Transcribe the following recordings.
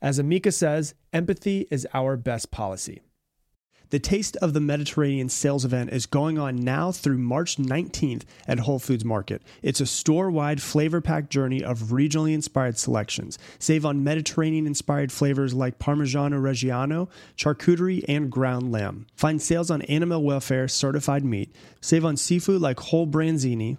As Amica says, empathy is our best policy. The Taste of the Mediterranean sales event is going on now through March 19th at Whole Foods Market. It's a store wide flavor packed journey of regionally inspired selections. Save on Mediterranean inspired flavors like Parmigiano Reggiano, charcuterie, and ground lamb. Find sales on animal welfare certified meat. Save on seafood like whole branzini,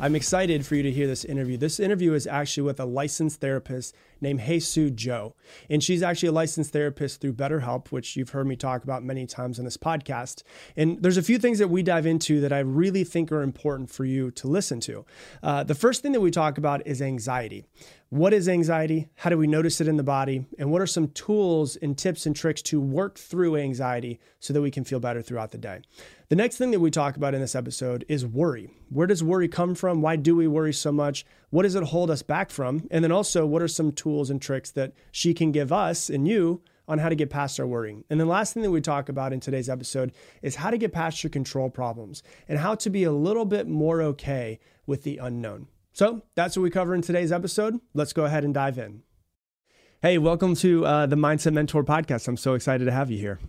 I'm excited for you to hear this interview. This interview is actually with a licensed therapist named Haesue Jo. And she's actually a licensed therapist through BetterHelp, which you've heard me talk about many times on this podcast. And there's a few things that we dive into that I really think are important for you to listen to. Uh, the first thing that we talk about is anxiety. What is anxiety? How do we notice it in the body? And what are some tools and tips and tricks to work through anxiety so that we can feel better throughout the day? The next thing that we talk about in this episode is worry. Where does worry come from? Why do we worry so much? What does it hold us back from? And then also, what are some tools and tricks that she can give us and you on how to get past our worrying. And the last thing that we talk about in today's episode is how to get past your control problems and how to be a little bit more okay with the unknown. So that's what we cover in today's episode. Let's go ahead and dive in. Hey, welcome to uh, the Mindset Mentor podcast. I'm so excited to have you here.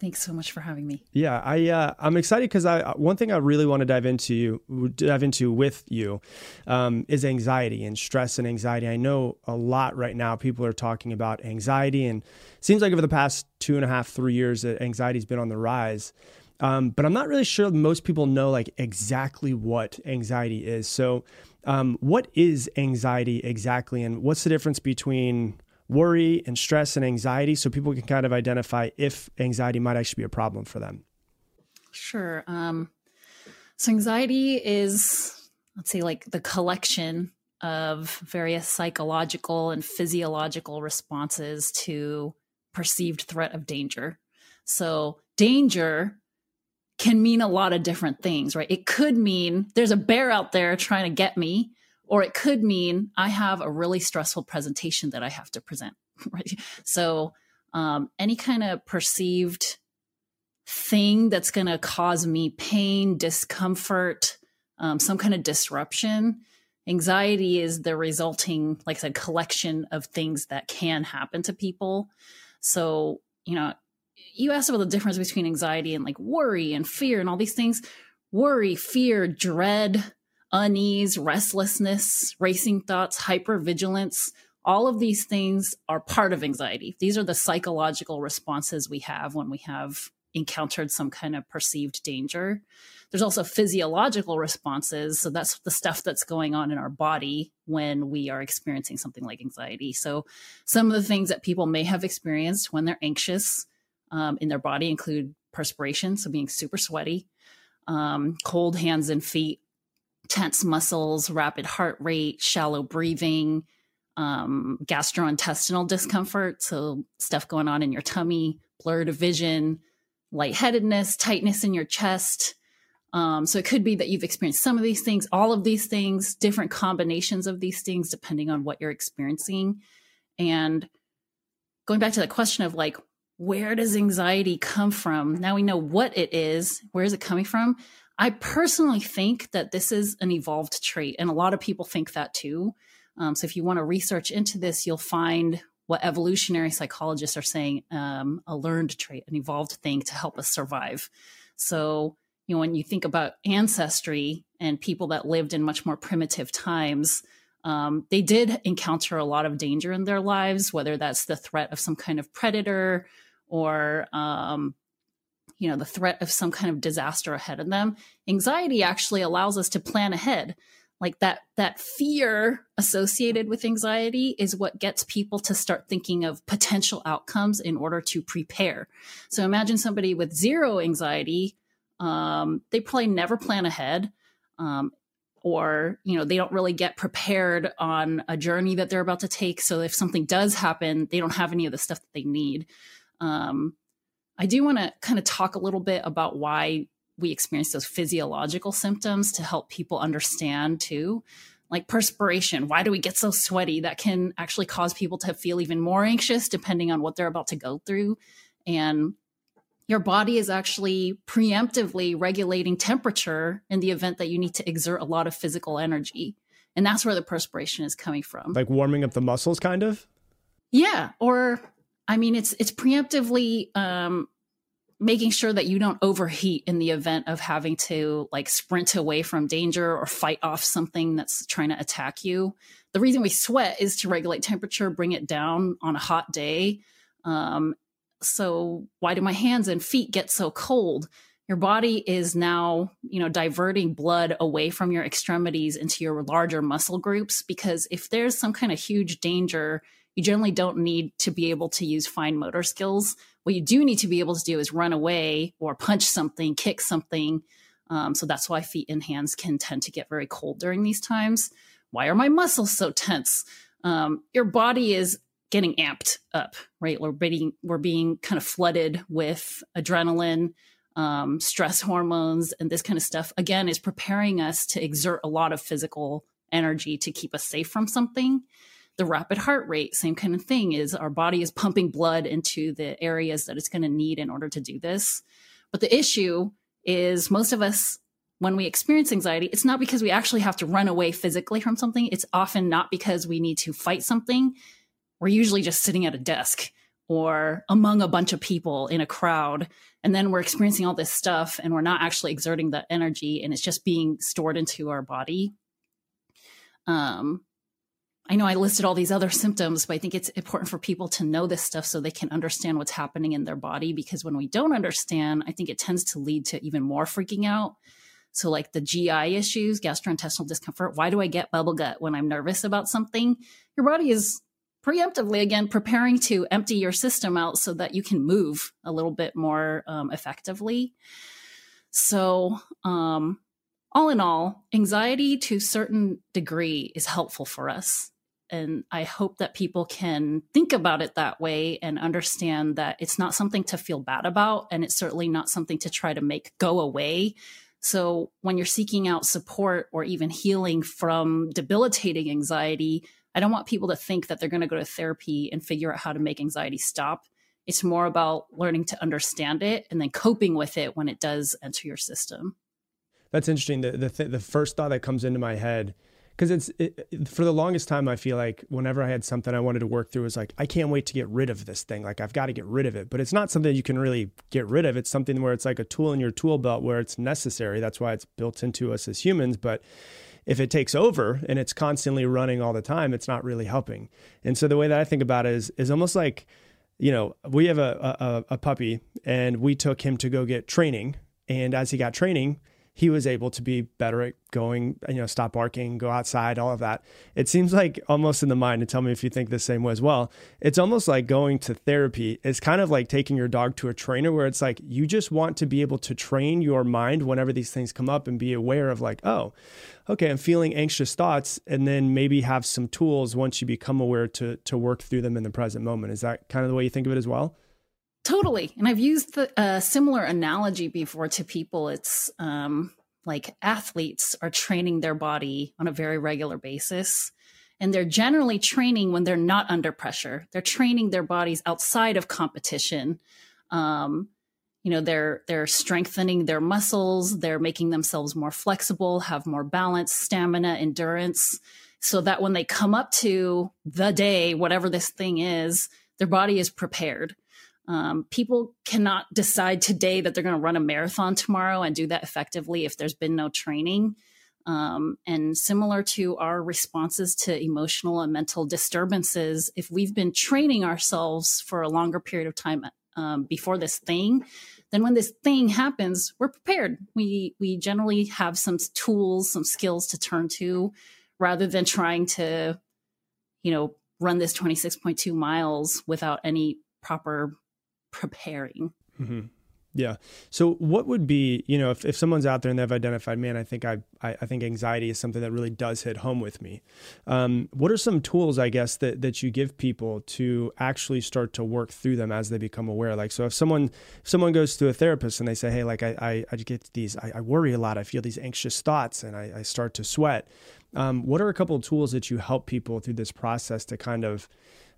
Thanks so much for having me. Yeah, I uh, I'm excited because I one thing I really want to dive into you dive into with you um, is anxiety and stress and anxiety. I know a lot right now. People are talking about anxiety, and seems like over the past two and a half three years, anxiety's been on the rise. Um, but I'm not really sure most people know like exactly what anxiety is. So, um, what is anxiety exactly, and what's the difference between worry and stress and anxiety so people can kind of identify if anxiety might actually be a problem for them? Sure. Um, so, anxiety is, let's say, like the collection of various psychological and physiological responses to perceived threat of danger. So, danger can mean a lot of different things, right? It could mean there's a bear out there trying to get me or it could mean I have a really stressful presentation that I have to present. Right. So, um, any kind of perceived thing that's going to cause me pain, discomfort, um, some kind of disruption. Anxiety is the resulting, like I said, collection of things that can happen to people. So, you know, you asked about the difference between anxiety and like worry and fear and all these things. Worry, fear, dread, unease, restlessness, racing thoughts, hypervigilance, all of these things are part of anxiety. These are the psychological responses we have when we have encountered some kind of perceived danger. There's also physiological responses. So that's the stuff that's going on in our body when we are experiencing something like anxiety. So some of the things that people may have experienced when they're anxious um, in their body include perspiration, so being super sweaty, um, cold hands and feet, tense muscles, rapid heart rate, shallow breathing, um, gastrointestinal discomfort, so stuff going on in your tummy, blurred vision, lightheadedness, tightness in your chest. Um, so it could be that you've experienced some of these things, all of these things, different combinations of these things, depending on what you're experiencing. And going back to the question of like, where does anxiety come from? Now we know what it is. Where is it coming from? I personally think that this is an evolved trait, and a lot of people think that too. Um, so if you want to research into this, you'll find what evolutionary psychologists are saying um, a learned trait, an evolved thing to help us survive. So, you know, when you think about ancestry and people that lived in much more primitive times, um, they did encounter a lot of danger in their lives, whether that's the threat of some kind of predator or um, you know the threat of some kind of disaster ahead of them anxiety actually allows us to plan ahead. Like that that fear associated with anxiety is what gets people to start thinking of potential outcomes in order to prepare. So imagine somebody with zero anxiety um, they probably never plan ahead um, or you know they don't really get prepared on a journey that they're about to take. So if something does happen they don't have any of the stuff that they need um, i do want to kind of talk a little bit about why we experience those physiological symptoms to help people understand too like perspiration why do we get so sweaty that can actually cause people to feel even more anxious depending on what they're about to go through and your body is actually preemptively regulating temperature in the event that you need to exert a lot of physical energy. And that's where the perspiration is coming from. Like warming up the muscles kind of? Yeah, or I mean it's it's preemptively um making sure that you don't overheat in the event of having to like sprint away from danger or fight off something that's trying to attack you. The reason we sweat is to regulate temperature, bring it down on a hot day. Um, so why do my hands and feet get so cold your body is now you know diverting blood away from your extremities into your larger muscle groups because if there's some kind of huge danger you generally don't need to be able to use fine motor skills what you do need to be able to do is run away or punch something kick something um, so that's why feet and hands can tend to get very cold during these times why are my muscles so tense um, your body is getting amped up, right? We're being we're being kind of flooded with adrenaline, um, stress hormones, and this kind of stuff. Again, is preparing us to exert a lot of physical energy to keep us safe from something. The rapid heart rate, same kind of thing, is our body is pumping blood into the areas that it's going to need in order to do this. But the issue is most of us when we experience anxiety, it's not because we actually have to run away physically from something. It's often not because we need to fight something we're usually just sitting at a desk or among a bunch of people in a crowd and then we're experiencing all this stuff and we're not actually exerting the energy and it's just being stored into our body um i know i listed all these other symptoms but i think it's important for people to know this stuff so they can understand what's happening in their body because when we don't understand i think it tends to lead to even more freaking out. So like the gi issues gastrointestinal discomfort why do i get bubble gut when i'm nervous about something? Your body is preemptively again preparing to empty your system out so that you can move a little bit more um, effectively. So um, all in all anxiety to a certain degree is helpful for us and i hope that people can think about it that way and understand that it's not something to feel bad about and it's certainly not something to try to make go away so when you're seeking out support or even healing from debilitating anxiety I don't want people to think that they're going to go to therapy and figure out how to make anxiety stop. It's more about learning to understand it and then coping with it when it does enter your system. That's interesting. The the, th- the first thought that comes into my head because it's it, for the longest time I feel like whenever I had something I wanted to work through was like I can't wait to get rid of this thing like I've got to get rid of it but it's not something you can really get rid of it's something where it's like a tool in your tool belt where it's necessary that's why it's built into us as humans but if it takes over and it's constantly running all the time, it's not really helping. And so the way that I think about it is is almost like, you know, we have a, a, a puppy and we took him to go get training. And as he got training, he was able to be better at going, you know, stop barking, go outside, all of that. It seems like almost in the mind, and tell me if you think the same way as well. It's almost like going to therapy. It's kind of like taking your dog to a trainer where it's like you just want to be able to train your mind whenever these things come up and be aware of like, oh, okay, I'm feeling anxious thoughts, and then maybe have some tools once you become aware to to work through them in the present moment. Is that kind of the way you think of it as well? Totally. And I've used a uh, similar analogy before to people. It's um, like athletes are training their body on a very regular basis. And they're generally training when they're not under pressure. They're training their bodies outside of competition. Um, you know, they're they're strengthening their muscles. They're making themselves more flexible, have more balance, stamina, endurance, so that when they come up to the day, whatever this thing is, their body is prepared. Um, people cannot decide today that they're going to run a marathon tomorrow and do that effectively if there's been no training. Um, and similar to our responses to emotional and mental disturbances, if we've been training ourselves for a longer period of time um, before this thing, then when this thing happens, we're prepared. We we generally have some tools, some skills to turn to rather than trying to, you know, run this 26.2 miles without any proper preparing. Mm-hmm. Yeah. So what would be, you know, if, if someone's out there and they've identified, man, I think I, I, I think anxiety is something that really does hit home with me. Um, what are some tools, I guess, that, that you give people to actually start to work through them as they become aware? Like, so if someone, if someone goes to a therapist and they say, Hey, like I, I, I get these, I, I worry a lot. I feel these anxious thoughts and I, I start to sweat. Um, what are a couple of tools that you help people through this process to kind of,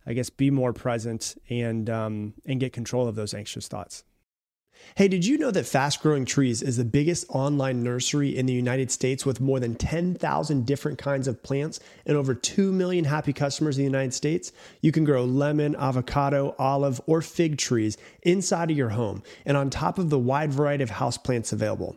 I guess, be more present and, um, and get control of those anxious thoughts? Hey, did you know that Fast Growing Trees is the biggest online nursery in the United States with more than 10,000 different kinds of plants and over 2 million happy customers in the United States? You can grow lemon, avocado, olive, or fig trees inside of your home and on top of the wide variety of house plants available.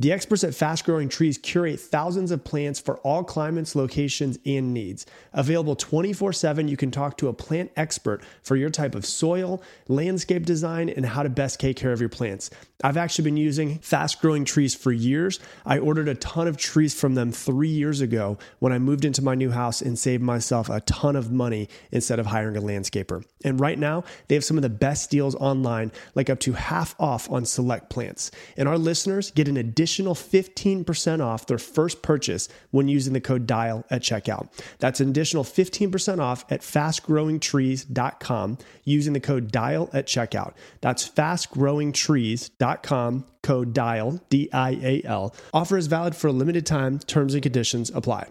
The experts at Fast Growing Trees curate thousands of plants for all climates, locations, and needs. Available 24 7, you can talk to a plant expert for your type of soil, landscape design, and how to best take care of your plants. I've actually been using Fast Growing Trees for years. I ordered a ton of trees from them three years ago when I moved into my new house and saved myself a ton of money instead of hiring a landscaper. And right now, they have some of the best deals online, like up to half off on select plants. And our listeners get an additional 15% off their first purchase when using the code DIAL at checkout. That's an additional 15% off at fastgrowingtrees.com using the code DIAL at checkout. That's fastgrowingtrees.com com code DIAL, D I A L. Offer is valid for a limited time. Terms and conditions apply.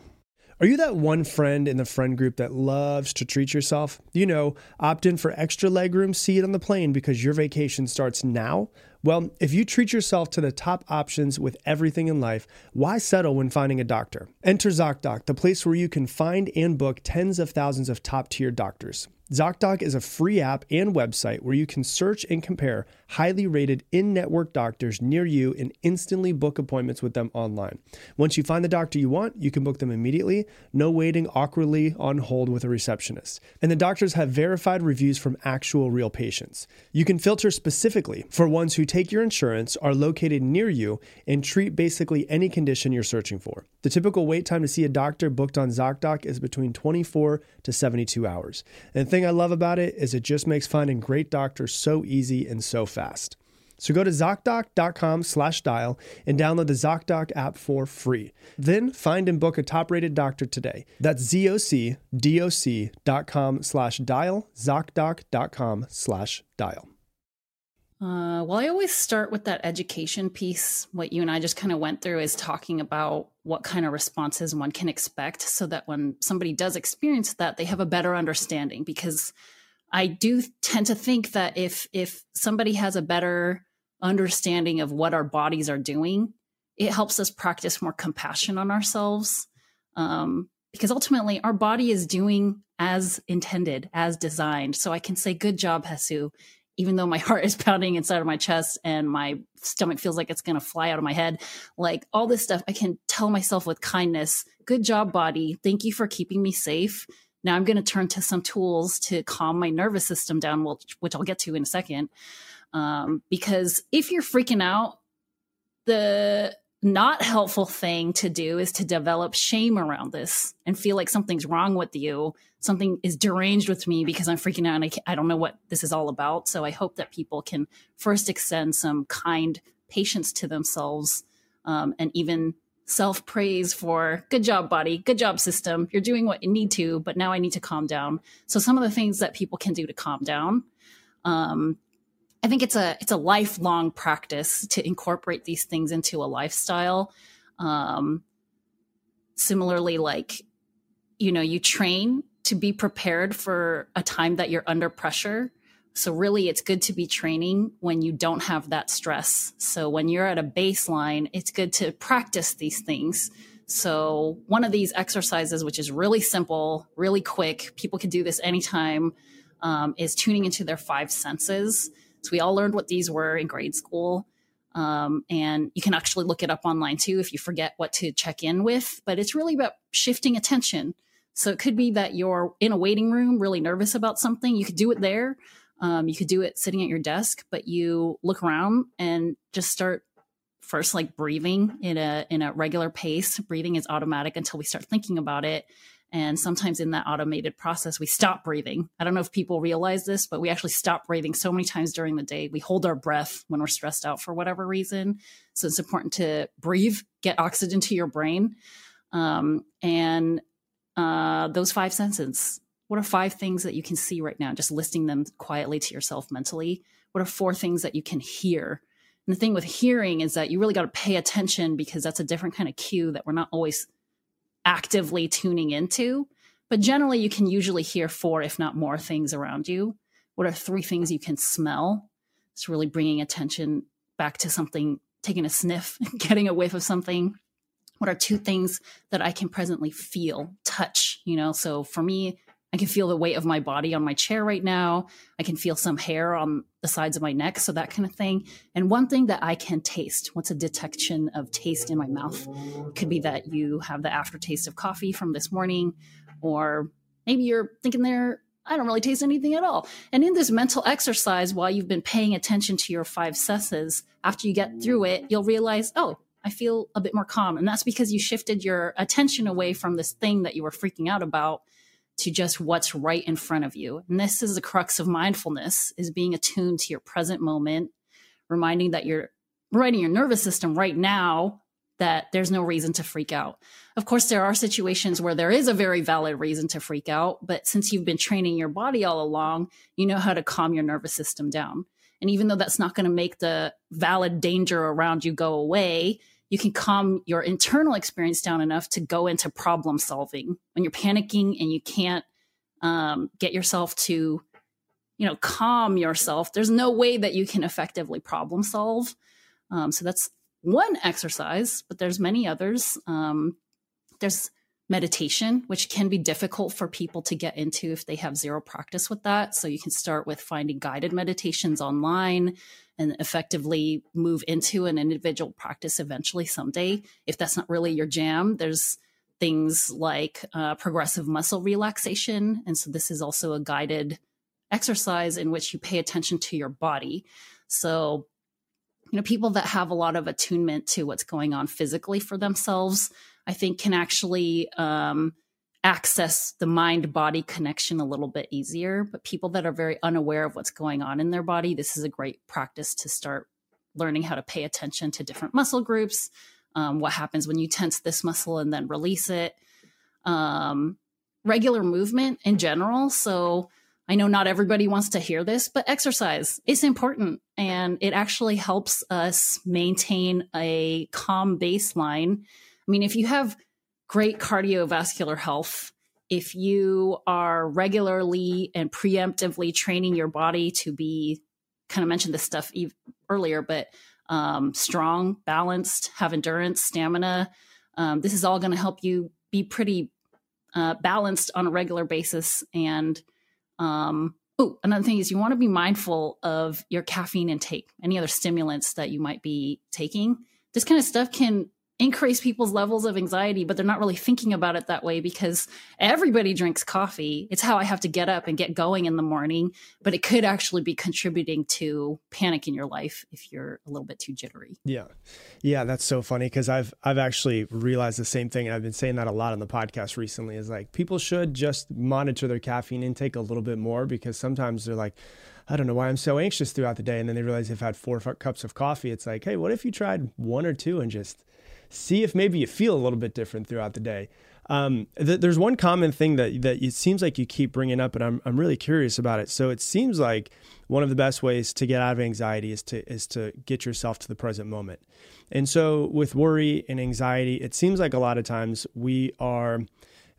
Are you that one friend in the friend group that loves to treat yourself? You know, opt in for extra legroom seat on the plane because your vacation starts now? Well, if you treat yourself to the top options with everything in life, why settle when finding a doctor? Enter ZocDoc, the place where you can find and book tens of thousands of top tier doctors. ZocDoc is a free app and website where you can search and compare highly rated in network doctors near you and instantly book appointments with them online. Once you find the doctor you want, you can book them immediately, no waiting awkwardly on hold with a receptionist. And the doctors have verified reviews from actual real patients. You can filter specifically for ones who take your insurance, are located near you, and treat basically any condition you're searching for. The typical wait time to see a doctor booked on ZocDoc is between 24 to 72 hours. And thing I love about it is it just makes finding great doctors so easy and so fast. So go to ZocDoc.com slash dial and download the ZocDoc app for free. Then find and book a top-rated doctor today. That's ZocDoc.com slash dial, ZocDoc.com slash dial. Uh, well, I always start with that education piece. What you and I just kind of went through is talking about what kind of responses one can expect so that when somebody does experience that, they have a better understanding. Because I do tend to think that if if somebody has a better understanding of what our bodies are doing, it helps us practice more compassion on ourselves. Um, because ultimately, our body is doing as intended, as designed. So I can say, "Good job, Haesue." Even though my heart is pounding inside of my chest and my stomach feels like it's going to fly out of my head, like all this stuff, I can tell myself with kindness, good job, body. Thank you for keeping me safe. Now I'm going to turn to some tools to calm my nervous system down, which, which I'll get to in a second. Um, because if you're freaking out, the not helpful thing to do is to develop shame around this and feel like something's wrong with you. Something is deranged with me because I'm freaking out and I, I don't know what this is all about. So I hope that people can first extend some kind patience to themselves um, and even self praise for good job, body, good job, system. You're doing what you need to, but now I need to calm down. So some of the things that people can do to calm down. Um, I think it's a it's a lifelong practice to incorporate these things into a lifestyle. Um, similarly, like you know, you train to be prepared for a time that you're under pressure. So really, it's good to be training when you don't have that stress. So when you're at a baseline, it's good to practice these things So, one of these exercises, which is really simple, really quick, people can do this anytime, um, is tuning into their five senses. So, we all learned what these were in grade school. Um, and you can actually look it up online too if you forget what to check in with. But it's really about shifting attention. So, it could be that you're in a waiting room, really nervous about something. You could do it there. Um, you could do it sitting at your desk, but you look around and just start first like breathing in a in a regular pace breathing is automatic until we start thinking about it and sometimes in that automated process we stop breathing. I don't know if people realize this but we actually stop breathing so many times during the day. We hold our breath when we're stressed out for whatever reason. So it's important to breathe get oxygen to your brain. Um, and uh, those five senses. What are five things that you can see right now? Just listing them quietly to yourself mentally. What are four things that you can hear? And the thing with hearing is that you really got to pay attention because that's a different kind of cue that we're not always actively tuning into. But generally, you can usually hear four, if not more, things around you. What are three things you can smell? It's really bringing attention back to something, taking a sniff, getting a whiff of something. What are two things that I can presently feel, touch? You know, so for me, I can feel the weight of my body on my chair right now. I can feel some hair on the sides of my neck, so that kind of thing. And one thing that I can taste, what's a detection of taste in my mouth? Could be that you have the aftertaste of coffee from this morning, or maybe you're thinking there, I don't really taste anything at all. And in this mental exercise, while you've been paying attention to your five senses, after you get through it, you'll realize, oh, I feel a bit more calm. And that's because you shifted your attention away from this thing that you were freaking out about to just what's right in front of you. And this is the crux of mindfulness is being attuned to your present moment, reminding that you're reminding your nervous system right now that there's no reason to freak out. Of course, there are situations where there is a very valid reason to freak out, but since you've been training your body all along, you know how to calm your nervous system down. And even though that's not going to make the valid danger around you go away, you can calm your internal experience down enough to go into problem solving. When you're panicking and you can't um, get yourself to you know calm yourself there's no way that you can effectively problem solve. Um, so that's one exercise but there's many others. Um, there's meditation which can be difficult for people to get into if they have zero practice with that so you can start with finding guided meditations online and effectively move into an individual practice eventually someday. If that's not really your jam, there's things like uh, progressive muscle relaxation. And so this is also a guided exercise in which you pay attention to your body. So, you know, people that have a lot of attunement to what's going on physically for themselves, I think can actually um, access the mind body connection a little bit easier. But people that are very unaware of what's going on in their body, this is a great practice to start learning how to pay attention to different muscle groups, um, what happens when you tense this muscle and then release it, um, regular movement in general. So, I know not everybody wants to hear this, but exercise is important and it actually helps us maintain a calm baseline. I mean, if you have great cardiovascular health if you are regularly and preemptively training your body to be kind of mentioned this stuff earlier but um, strong balanced have endurance stamina um, this is all going to help you be pretty uh, balanced on a regular basis and um, oh another thing is you want to be mindful of your caffeine intake any other stimulants that you might be taking. This kind of stuff can increase people's levels of anxiety, but they're not really thinking about it that way because everybody drinks coffee. It's how I have to get up and get going in the morning, but it could actually be contributing to panic in your life if you're a little bit too jittery. Yeah. Yeah, that's so funny because I've I've actually realized the same thing and I've been saying that a lot on the podcast recently is like people should just monitor their caffeine intake a little bit more because sometimes they're like I don't know why I'm so anxious throughout the day. And then they realize they've had four cups of coffee. It's like, hey, what if you tried one or two and just see if maybe you feel a little bit different throughout the day. Um, th- there's one common thing that that it seems like you keep bringing up, and I'm I'm really curious about it. So it seems like one of the best ways to get out of anxiety is to is to get yourself to the present moment. And so with worry and anxiety, it seems like a lot of times we are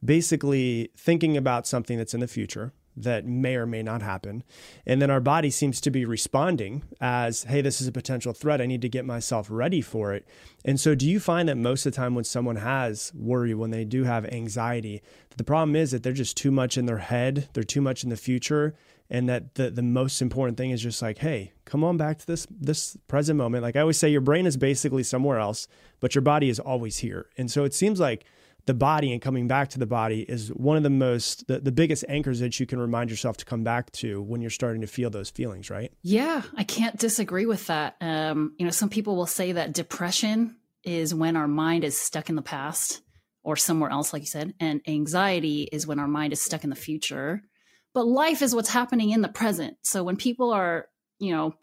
basically thinking about something that's in the future that may or may not happen. And then our body seems to be responding as, hey, this is a potential threat. I need to get myself ready for it. And so, do you find that most of the time when someone has worry, when they do have anxiety, the problem is that they're just too much in their head, they're too much in the future, and that the the most important thing is just like hey come on back to this this present moment like i always say your brain is basically somewhere else but your body is always here and so it seems like the body and coming back to the body is one of the most the, the biggest anchors that you can remind yourself to come back to when you're starting to feel those feelings right? Yeah i can't disagree with that. Um, you know some people will say that depression is when our mind is stuck in the past or somewhere else like you said and anxiety is when our mind is stuck in the future. But life is what's happening in the present. So when people are you know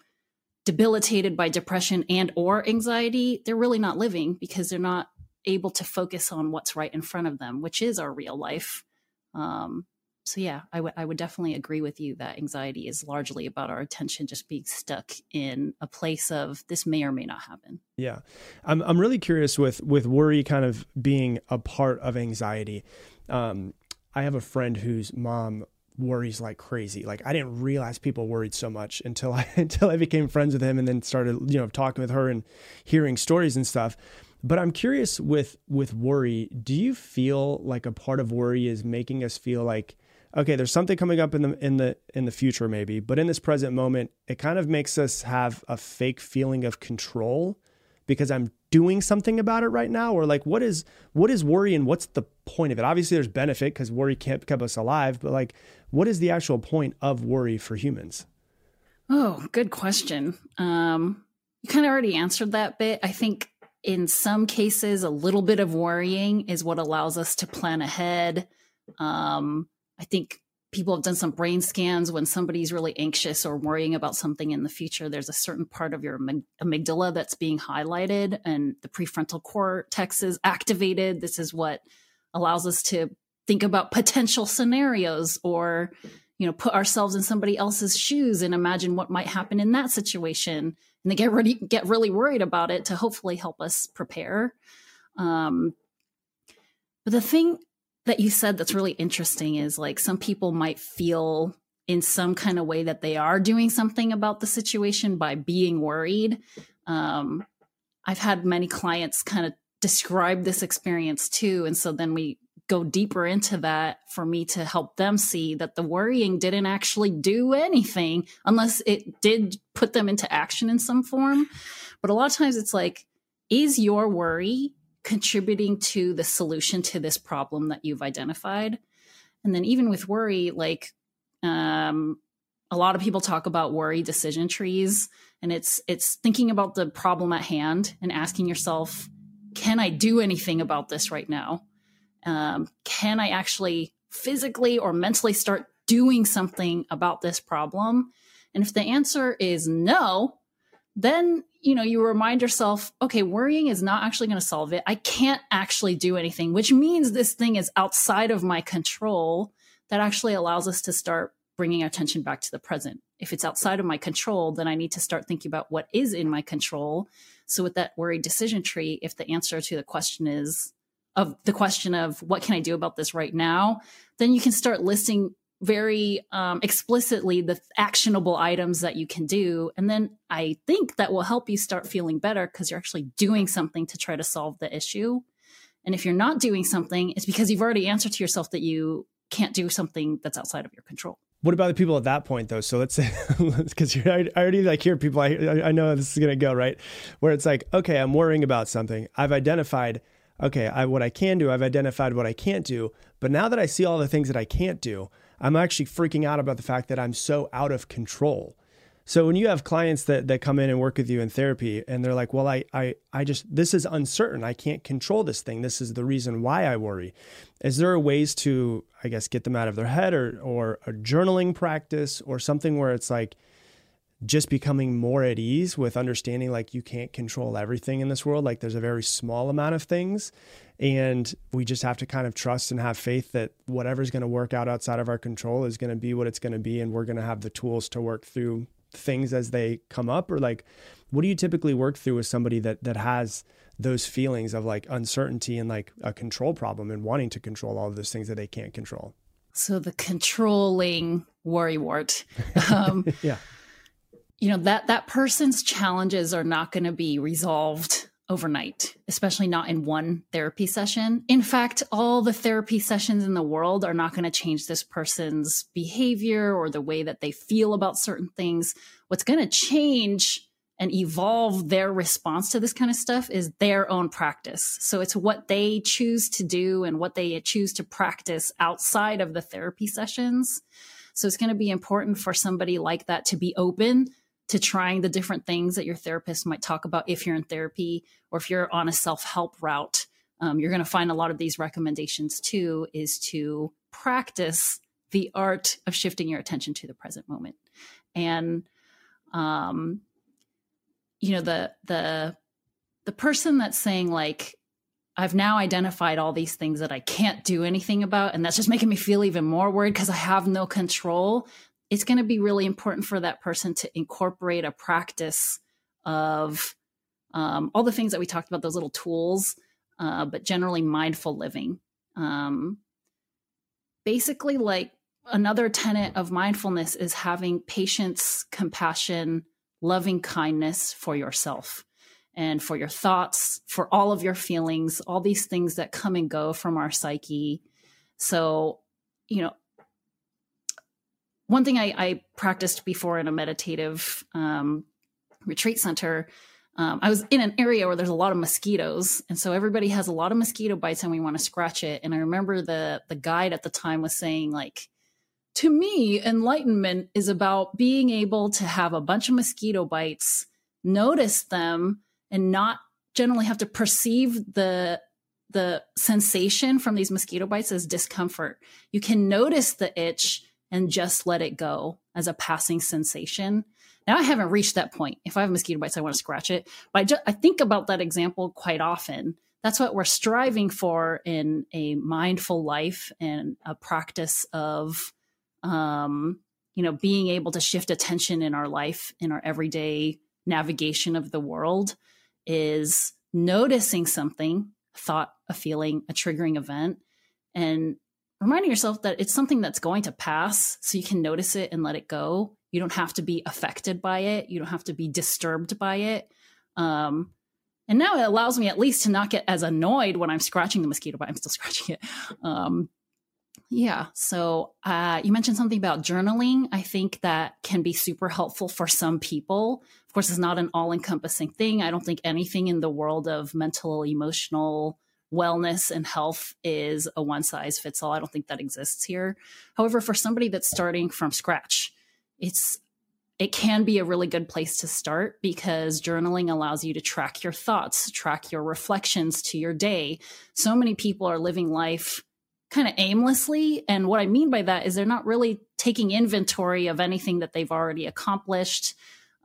debilitated by depression and or anxiety they're really not living because they're not able to focus on what's right in front of them which is our real life um, so yeah I, w- I would definitely agree with you that anxiety is largely about our attention just being stuck in a place of this may or may not happen yeah i'm, I'm really curious with with worry kind of being a part of anxiety um, i have a friend whose mom worries like crazy. Like I didn't realize people worried so much until I until I became friends with him and then started, you know, talking with her and hearing stories and stuff. But I'm curious with with worry, do you feel like a part of worry is making us feel like okay, there's something coming up in the in the in the future maybe, but in this present moment, it kind of makes us have a fake feeling of control because I'm doing something about it right now? Or like what is what is worry and what's the point of it? Obviously there's benefit because worry can't keep us alive but like what is the actual point of worry for humans? Oh good question. Um you kind of already answered that bit. I think in some cases a little bit of worrying is what allows us to plan ahead. Um i think people have done some brain scans when somebody's really anxious or worrying about something in the future. There's a certain part of your amygdala that's being highlighted and the prefrontal cortex is activated. This is what allows us to think about potential scenarios or you know put ourselves in somebody else's shoes and imagine what might happen in that situation and they get ready get really worried about it to hopefully help us prepare um, but the thing that you said that's really interesting is like some people might feel in some kind of way that they are doing something about the situation by being worried. Um, I've had many clients kind of describe this experience too. And so then we go deeper into that for me to help them see that the worrying didn't actually do anything unless it did put them into action in some form. But a lot of times it's like, is your worry contributing to the solution to this problem that you've identified. And then even with worry, like um, a lot of people talk about worry decision trees, and it's it's thinking about the problem at hand and asking yourself, can I do anything about this right now? Um, can I actually physically or mentally start doing something about this problem? And if the answer is no, then you know you remind yourself okay worrying is not actually going to solve it. I can't actually do anything which means this thing is outside of my control that actually allows us to start bringing attention back to the present. If it's outside of my control then i need to start thinking about what is in my control. So with that worry decision tree if the answer to the question is of the question of what can i do about this right now then you can start listing very um, explicitly the actionable items that you can do. And then I think that will help you start feeling better because you're actually doing something to try to solve the issue. And if you're not doing something, it's because you've already answered to yourself that you can't do something that's outside of your control. What about the people at that point though? So let's say, because I already like hear people, I, I know this is going to go right, where it's like, okay, I'm worrying about something. I've identified, okay, I, what I can do, I've identified what I can't do. But now that I see all the things that I can't do, I'm actually freaking out about the fact that I'm so out of control. So when you have clients that that come in and work with you in therapy and they're like, "Well, I I I just this is uncertain. I can't control this thing. This is the reason why I worry." Is there a ways to I guess get them out of their head or or a journaling practice or something where it's like just becoming more at ease with understanding like you can't control everything in this world, like there's a very small amount of things and we just have to kind of trust and have faith that whatever's going to work out outside of our control is going to be what it's going to be. And we're going to have the tools to work through things as they come up. Or like, what do you typically work through with somebody that, that has those feelings of like uncertainty and like a control problem and wanting to control all of those things that they can't control? So the controlling worrywart. Um, yeah. You know, that that person's challenges are not going to be resolved overnight, especially not in one therapy session. In fact, all the therapy sessions in the world are not going to change this person's behavior or the way that they feel about certain things. What's going to change and evolve their response to this kind of stuff is their own practice. So it's what they choose to do and what they choose to practice outside of the therapy sessions. So it's going to be important for somebody like that to be open to trying the different things that your therapist might talk about if you're in therapy or if you're on a self-help route. Um, you're going to find a lot of these recommendations too is to practice the art of shifting your attention to the present moment. And um, you know the the the person that's saying like I've now identified all these things that I can't do anything about, and that's just making me feel even more worried because I have no control. It's going to be really important for that person to incorporate a practice of um, all the things that we talked about, those little tools, uh, but generally mindful living. Um, basically, like another tenet of mindfulness is having patience, compassion, loving kindness for yourself and for your thoughts, for all of your feelings, all these things that come and go from our psyche. So, you know, one thing I, I practiced before in a meditative um, retreat center, um, I was in an area where there's a lot of mosquitoes, and so everybody has a lot of mosquito bites, and we want to scratch it. And I remember the the guide at the time was saying like, to me, enlightenment is about being able to have a bunch of mosquito bites, notice them, and not generally have to perceive the the sensation from these mosquito bites as discomfort. You can notice the itch and just let it go as a passing sensation. Now I haven't reached that point. If I have mosquito bites, I want to scratch it. But I, just, I think about that example quite often. That's what we're striving for in a mindful life and a practice of um, you know, being able to shift attention in our life, in our everyday navigation of the world, is noticing something, a thought, a feeling, a triggering event, and reminding yourself that it's something that's going to pass so you can notice it and let it go. You don't have to be affected by it, you don't have to be disturbed by it. Um, and now it allows me at least to not get as annoyed when I'm scratching the mosquito but I'm still scratching it. Um, yeah. So uh, you mentioned something about journaling. I think that can be super helpful for some people. Of course, it's not an all encompassing thing. I don't think anything in the world of mental, emotional wellness and health is a one size fits all. I don't think that exists here. However, for somebody that's starting from scratch, it's it can be a really good place to start because journaling allows you to track your thoughts, track your reflections to your day. So many people are living life kind of aimlessly. And what I mean by that is they're not really taking inventory of anything that they've already accomplished.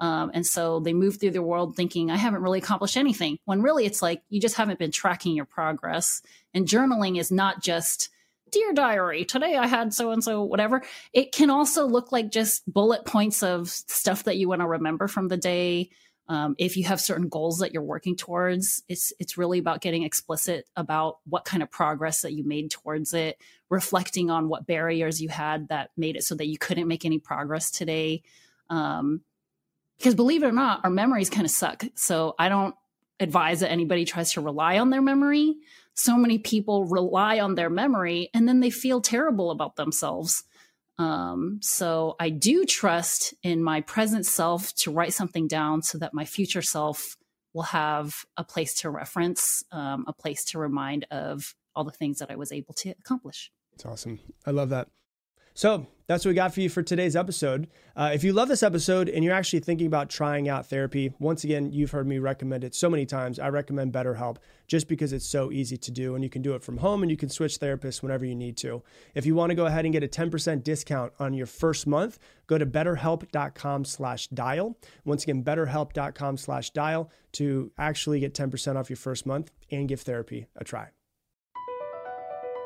Um, and so they move through the world thinking, I haven't really accomplished anything. When really it's like you just haven't been tracking your progress. And journaling is not just, Dear diary, today I had so and so, whatever. It can also look like just bullet points of stuff that you want to remember from the day. Um, if you have certain goals that you're working towards, it's it's really about getting explicit about what kind of progress that you made towards it, reflecting on what barriers you had that made it so that you couldn't make any progress today. Um, because believe it or not, our memories kind of suck. So I don't advise that anybody tries to rely on their memory. So many people rely on their memory and then they feel terrible about themselves. Um, so I do trust in my present self to write something down so that my future self will have a place to reference, um, a place to remind of all the things that I was able to accomplish. It's awesome. I love that. So that's what we got for you for today's episode. Uh, if you love this episode and you're actually thinking about trying out therapy, once again, you've heard me recommend it so many times. I recommend BetterHelp just because it's so easy to do and you can do it from home and you can switch therapists whenever you need to. If you want to go ahead and get a 10% discount on your first month, go to betterhelp.com slash dial. Once again, betterhelp.com slash dial to actually get 10% off your first month and give therapy a try.